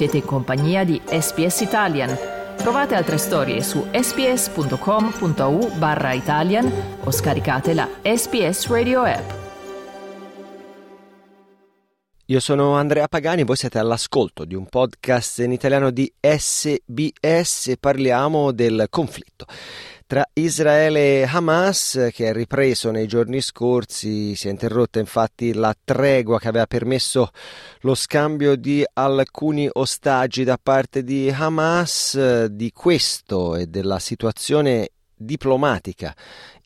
Siete in compagnia di SPS Italian. Trovate altre storie su sps.com.au barra Italian o scaricate la SPS Radio app. Io sono Andrea Pagani, voi siete all'ascolto di un podcast in italiano di SBS parliamo del conflitto tra Israele e Hamas che è ripreso nei giorni scorsi, si è interrotta infatti la tregua che aveva permesso lo scambio di alcuni ostaggi da parte di Hamas, di questo e della situazione diplomatica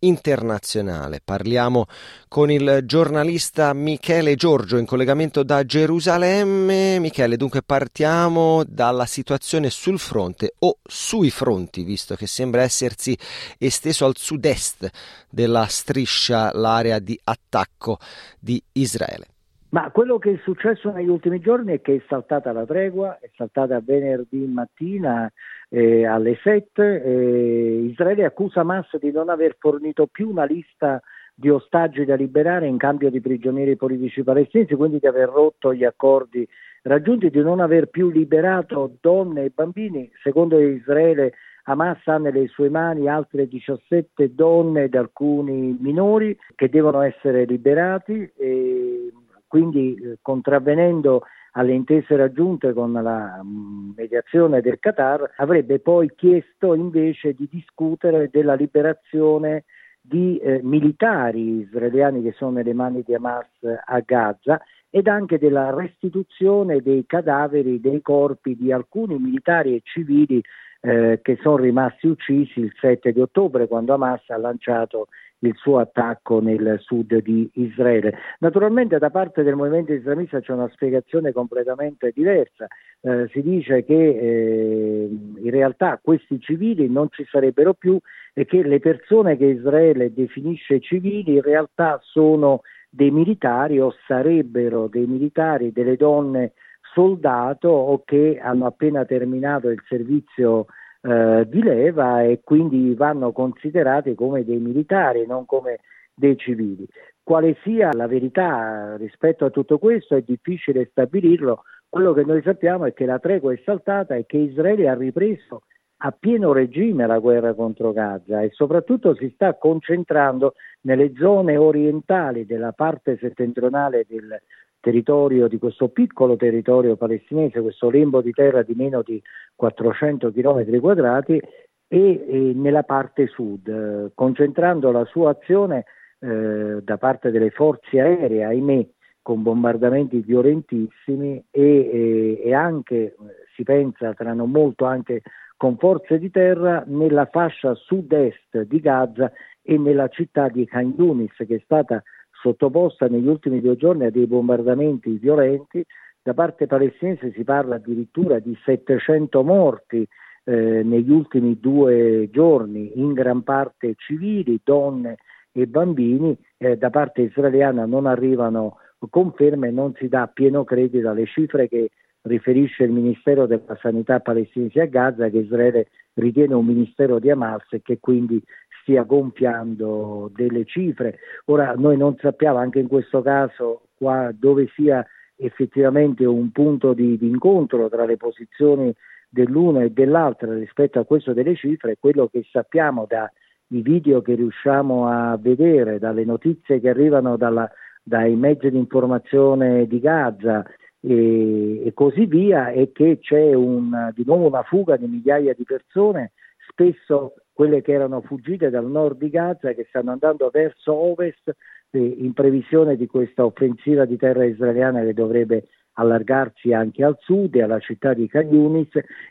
internazionale. Parliamo con il giornalista Michele Giorgio in collegamento da Gerusalemme. Michele, dunque partiamo dalla situazione sul fronte o sui fronti, visto che sembra essersi esteso al sud-est della striscia l'area di attacco di Israele. Ma quello che è successo negli ultimi giorni è che è saltata la tregua, è saltata venerdì mattina eh, alle 7. Eh, Israele accusa Hamas di non aver fornito più una lista di ostaggi da liberare in cambio di prigionieri politici palestinesi, quindi di aver rotto gli accordi raggiunti, di non aver più liberato donne e bambini. Secondo Israele Hamas ha nelle sue mani altre 17 donne ed alcuni minori che devono essere liberati. E quindi eh, contravvenendo alle intese raggiunte con la mm, mediazione del Qatar, avrebbe poi chiesto invece di discutere della liberazione di eh, militari israeliani che sono nelle mani di Hamas a Gaza ed anche della restituzione dei cadaveri dei corpi di alcuni militari e civili eh, che sono rimasti uccisi il 7 di ottobre quando Hamas ha lanciato il suo attacco nel sud di Israele. Naturalmente da parte del movimento islamista c'è una spiegazione completamente diversa. Eh, si dice che eh, in realtà questi civili non ci sarebbero più e che le persone che Israele definisce civili in realtà sono dei militari o sarebbero dei militari, delle donne soldato o che hanno appena terminato il servizio eh, di leva e quindi vanno considerati come dei militari, non come dei civili. Quale sia la verità rispetto a tutto questo è difficile stabilirlo, quello che noi sappiamo è che la tregua è saltata e che Israele ha ripreso a pieno regime la guerra contro Gaza e soprattutto si sta concentrando nelle zone orientali della parte settentrionale del territorio, di questo piccolo territorio palestinese, questo lembo di terra di meno di 400 km quadrati e, e nella parte sud, concentrando la sua azione eh, da parte delle forze aeree, ahimè, con bombardamenti violentissimi e, e, e anche, si pensa, non molto anche con forze di terra nella fascia sud-est di Gaza e nella città di Khan Yunis che è stata sottoposta negli ultimi due giorni a dei bombardamenti violenti. Da parte palestinese si parla addirittura di 700 morti eh, negli ultimi due giorni, in gran parte civili, donne e bambini. Eh, da parte israeliana non arrivano conferme, non si dà pieno credito alle cifre che riferisce il Ministero della Sanità palestinese a Gaza, che Israele ritiene un ministero di Hamas e che quindi stia gonfiando delle cifre. Ora noi non sappiamo anche in questo caso qua, dove sia effettivamente un punto di, di incontro tra le posizioni dell'uno e dell'altra rispetto a questo delle cifre, quello che sappiamo dai video che riusciamo a vedere, dalle notizie che arrivano dalla, dai mezzi di informazione di Gaza e, e così via, è che c'è un, di nuovo una fuga di migliaia di persone, spesso quelle che erano fuggite dal nord di Gaza e che stanno andando verso ovest eh, in previsione di questa offensiva di terra israeliana che dovrebbe allargarsi anche al sud e alla città di Khan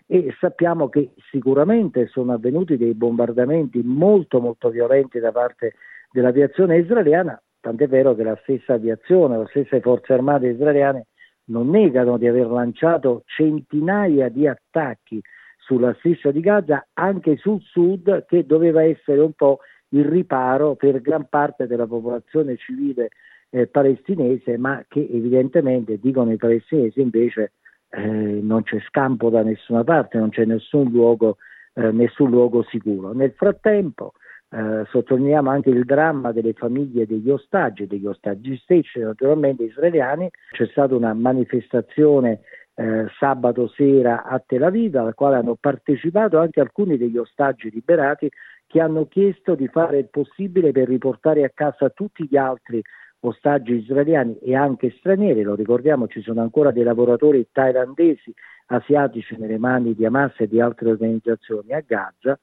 e sappiamo che sicuramente sono avvenuti dei bombardamenti molto molto violenti da parte dell'aviazione israeliana, tant'è vero che la stessa aviazione, le stesse forze armate israeliane non negano di aver lanciato centinaia di attacchi sulla striscia di Gaza, anche sul sud, che doveva essere un po' il riparo per gran parte della popolazione civile eh, palestinese, ma che evidentemente, dicono i palestinesi, invece eh, non c'è scampo da nessuna parte, non c'è nessun luogo, eh, nessun luogo sicuro. Nel frattempo eh, sottolineiamo anche il dramma delle famiglie degli ostaggi, degli ostaggi stessi naturalmente israeliani, c'è stata una manifestazione eh, sabato sera a Tel Aviv, al quale hanno partecipato anche alcuni degli ostaggi liberati che hanno chiesto di fare il possibile per riportare a casa tutti gli altri ostaggi israeliani e anche stranieri, lo ricordiamo ci sono ancora dei lavoratori thailandesi, asiatici nelle mani di Hamas e di altre organizzazioni a Gaza.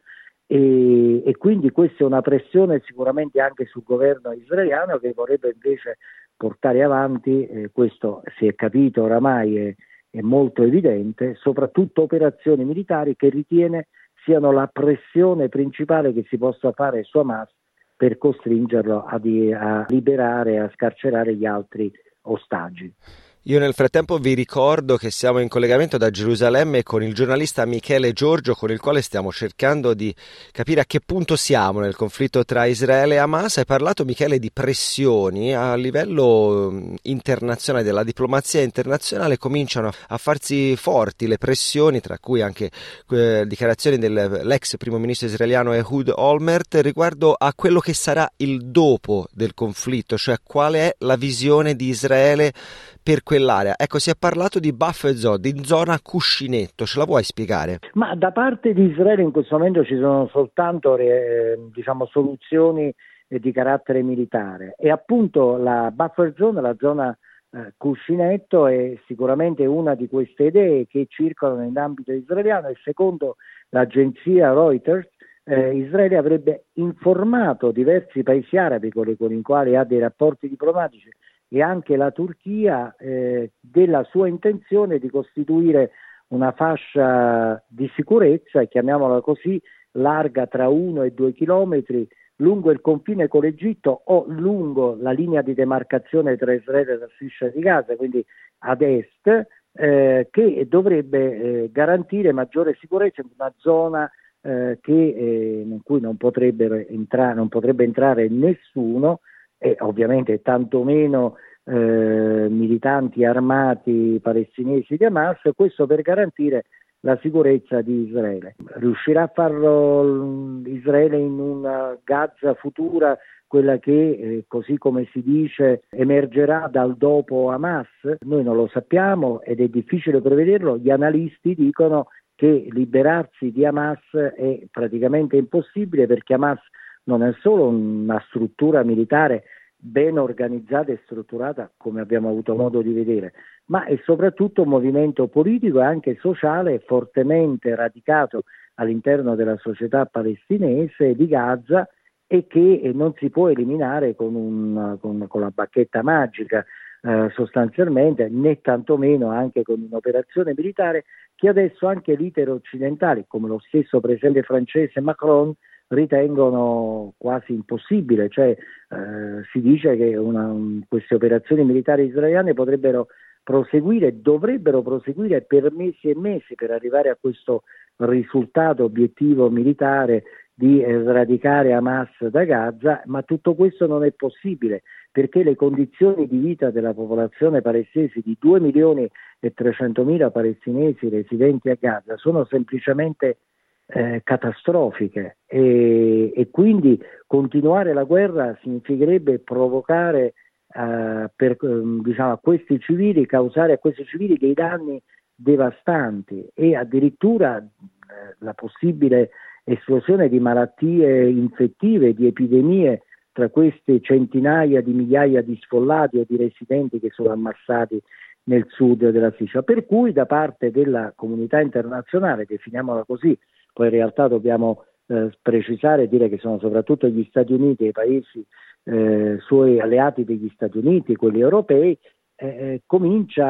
E, e, quindi questa è una pressione sicuramente anche sul governo israeliano che vorrebbe invece portare avanti, eh, questo si è capito oramai è, è molto evidente, soprattutto operazioni militari che ritiene siano la pressione principale che si possa fare su Hamas per costringerlo a, di, a liberare, a scarcerare gli altri ostaggi. Io nel frattempo vi ricordo che siamo in collegamento da Gerusalemme con il giornalista Michele Giorgio con il quale stiamo cercando di capire a che punto siamo nel conflitto tra Israele e Hamas. Hai parlato Michele di pressioni a livello mm, internazionale, della diplomazia internazionale cominciano a farsi forti le pressioni, tra cui anche eh, dichiarazioni dell'ex primo ministro israeliano Ehud Olmert riguardo a quello che sarà il dopo del conflitto, cioè qual è la visione di Israele per quell'area. Ecco, si è parlato di buffer zone, di zona cuscinetto, ce la vuoi spiegare? Ma da parte di Israele in questo momento ci sono soltanto eh, diciamo, soluzioni eh, di carattere militare e appunto la buffer zone, la zona eh, cuscinetto è sicuramente una di queste idee che circolano in ambito israeliano e secondo l'agenzia Reuters eh, Israele avrebbe informato diversi paesi arabi con, i quali ha dei rapporti diplomatici e anche la Turchia eh, della sua intenzione di costituire una fascia di sicurezza, chiamiamola così, larga tra 1 e 2 chilometri lungo il confine con l'Egitto o lungo la linea di demarcazione tra Israele e la striscia di Gaza, quindi ad est, eh, che dovrebbe eh, garantire maggiore sicurezza in una zona eh, che, eh, in cui non, entra- non potrebbe entrare nessuno e ovviamente tantomeno eh, militanti armati palestinesi di Hamas, questo per garantire la sicurezza di Israele. Riuscirà a farlo mm, Israele in una Gaza futura, quella che, eh, così come si dice, emergerà dal dopo Hamas? Noi non lo sappiamo ed è difficile prevederlo. Gli analisti dicono che liberarsi di Hamas è praticamente impossibile perché Hamas non è solo una struttura militare ben organizzata e strutturata, come abbiamo avuto modo di vedere, ma è soprattutto un movimento politico e anche sociale fortemente radicato all'interno della società palestinese di Gaza e che non si può eliminare con, un, con, con la bacchetta magica eh, sostanzialmente, né tantomeno anche con un'operazione militare che adesso anche leader occidentali, come lo stesso presidente francese Macron, ritengono quasi impossibile, cioè eh, si dice che una, queste operazioni militari israeliane potrebbero proseguire, dovrebbero proseguire per mesi e mesi per arrivare a questo risultato obiettivo militare di sradicare Hamas da Gaza, ma tutto questo non è possibile perché le condizioni di vita della popolazione palestinese di 2 milioni e 300 mila palestinesi residenti a Gaza sono semplicemente eh, catastrofiche e, e, quindi continuare la guerra significherebbe provocare eh, per, ehm, diciamo, a questi civili, causare a questi civili dei danni devastanti e addirittura eh, la possibile esplosione di malattie infettive, di epidemie tra queste centinaia di migliaia di sfollati o di residenti che sono ammassati nel sud della Sicilia. Per cui da parte della comunità internazionale, definiamola così, poi in realtà dobbiamo eh, precisare e dire che sono soprattutto gli Stati Uniti e i paesi eh, suoi alleati degli Stati Uniti, quelli europei, eh, eh, comincia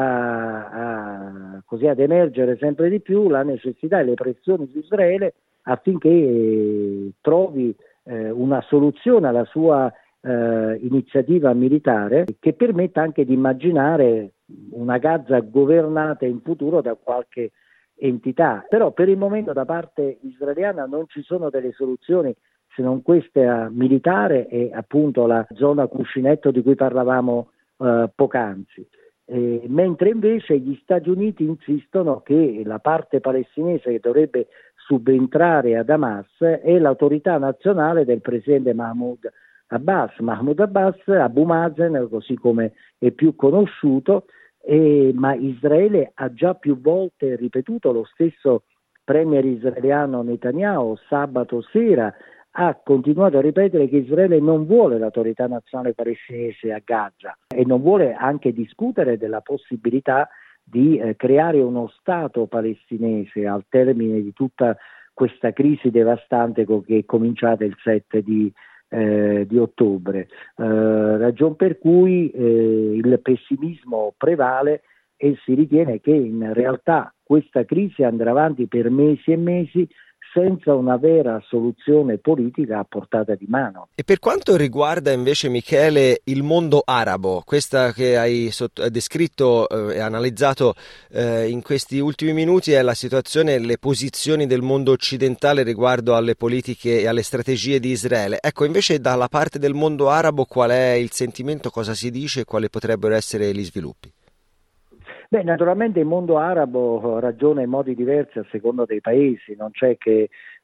a, così ad emergere sempre di più la necessità e le pressioni su Israele affinché eh, trovi eh, una soluzione alla sua iniziativa militare che permetta anche di immaginare una Gaza governata in futuro da qualche entità, però per il momento da parte israeliana non ci sono delle soluzioni se non questa militare e appunto la zona cuscinetto di cui parlavamo eh, poc'anzi. Eh, mentre invece gli Stati Uniti insistono che la parte palestinese che dovrebbe subentrare ad Hamas è l'autorità nazionale del presidente Mahmoud Abbas. Mahmoud Abbas, Abu Mazen, così come è più conosciuto, e, ma Israele ha già più volte ripetuto lo stesso premier israeliano Netanyahu sabato sera ha continuato a ripetere che Israele non vuole l'autorità nazionale palestinese a Gaza e non vuole anche discutere della possibilità di eh, creare uno Stato palestinese al termine di tutta questa crisi devastante che è cominciata il 7 di, eh, di ottobre, eh, ragion per cui eh, il pessimismo prevale e si ritiene che in realtà questa crisi andrà avanti per mesi e mesi senza una vera soluzione politica a portata di mano. E per quanto riguarda invece Michele il mondo arabo, questa che hai sott- descritto eh, e analizzato eh, in questi ultimi minuti è la situazione, le posizioni del mondo occidentale riguardo alle politiche e alle strategie di Israele. Ecco, invece dalla parte del mondo arabo qual è il sentimento, cosa si dice e quali potrebbero essere gli sviluppi? Beh, naturalmente il mondo arabo ragiona in modi diversi a seconda dei paesi, non, che,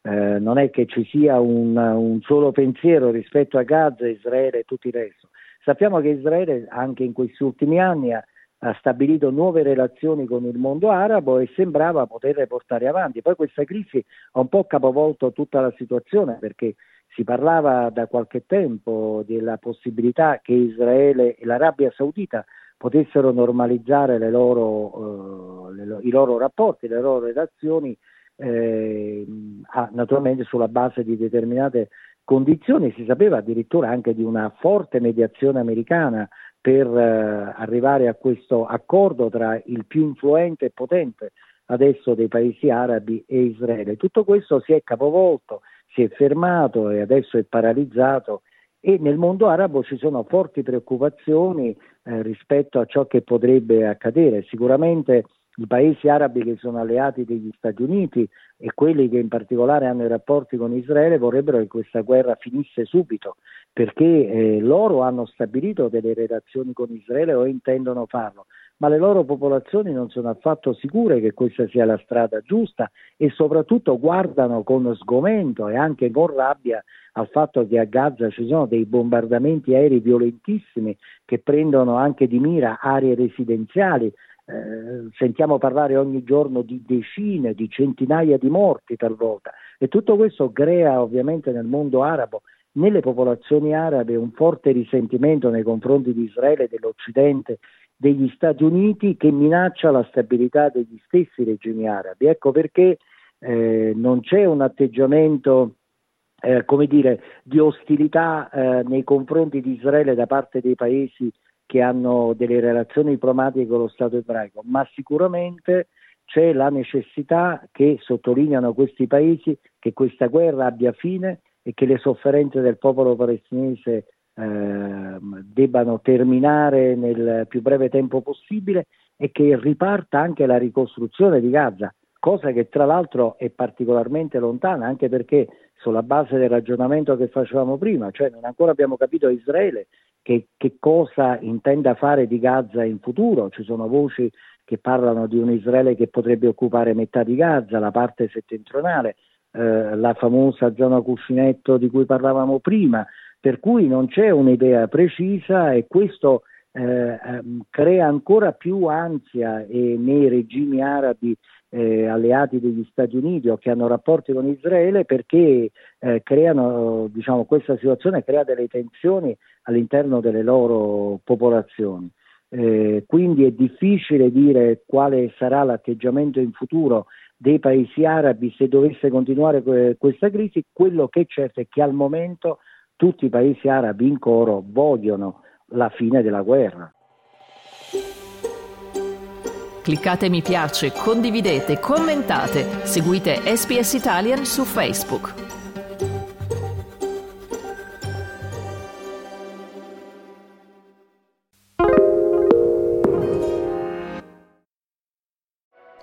eh, non è che ci sia un, un, solo pensiero rispetto a Gaza, Israele e tutto il resto. Sappiamo che Israele anche in questi ultimi anni ha, ha stabilito nuove relazioni con il mondo arabo e sembrava poterle portare avanti. Poi questa crisi ha un po' capovolto tutta la situazione perché si parlava da qualche tempo della possibilità che Israele e l'Arabia Saudita potessero normalizzare le loro, eh, le, i loro rapporti, le loro relazioni, eh, naturalmente sulla base di determinate condizioni. Si sapeva addirittura anche di una forte mediazione americana per eh, arrivare a questo accordo tra il più influente e potente adesso dei paesi arabi e Israele. Tutto questo si è capovolto, si è fermato e adesso è paralizzato e nel mondo arabo ci sono forti preoccupazioni eh, rispetto a ciò che potrebbe accadere. Sicuramente i paesi arabi che sono alleati degli Stati Uniti e quelli che in particolare hanno i rapporti con Israele vorrebbero che questa guerra finisse subito perché eh, loro hanno stabilito delle relazioni con Israele o intendono farlo ma le loro popolazioni non sono affatto sicure che questa sia la strada giusta e soprattutto guardano con sgomento e anche con rabbia al fatto che a Gaza ci sono dei bombardamenti aerei violentissimi che prendono anche di mira aree residenziali. Eh, sentiamo parlare ogni giorno di decine, di centinaia di morti talvolta e tutto questo crea ovviamente nel mondo arabo nelle popolazioni arabe un forte risentimento nei confronti di Israele e dell'Occidente degli Stati Uniti che minaccia la stabilità degli stessi regimi arabi. Ecco perché eh, non c'è un atteggiamento eh, come dire, di ostilità eh, nei confronti di Israele da parte dei paesi che hanno delle relazioni diplomatiche con lo Stato ebraico, ma sicuramente c'è la necessità che sottolineano questi paesi che questa guerra abbia fine e che le sofferenze del popolo palestinese eh, debbano terminare nel più breve tempo possibile e che riparta anche la ricostruzione di Gaza, cosa che tra l'altro è particolarmente lontana anche perché sulla base del ragionamento che facevamo prima, cioè non ancora abbiamo capito Israele che, che cosa intenda fare di Gaza in futuro, ci sono voci che parlano di un Israele che potrebbe occupare metà di Gaza, la parte settentrionale, eh, la famosa zona cuscinetto di cui parlavamo prima, per cui non c'è un'idea precisa e questo eh, ehm, crea ancora più ansia nei regimi arabi eh, alleati degli Stati Uniti o che hanno rapporti con Israele perché eh, creano, diciamo, questa situazione crea delle tensioni all'interno delle loro popolazioni. Eh, quindi è difficile dire quale sarà l'atteggiamento in futuro dei paesi arabi se dovesse continuare questa crisi, quello che è certo è che al momento tutti i paesi arabi in coro vogliono la fine della guerra. Cliccate mi piace, condividete, commentate, seguite SPS Italian su Facebook.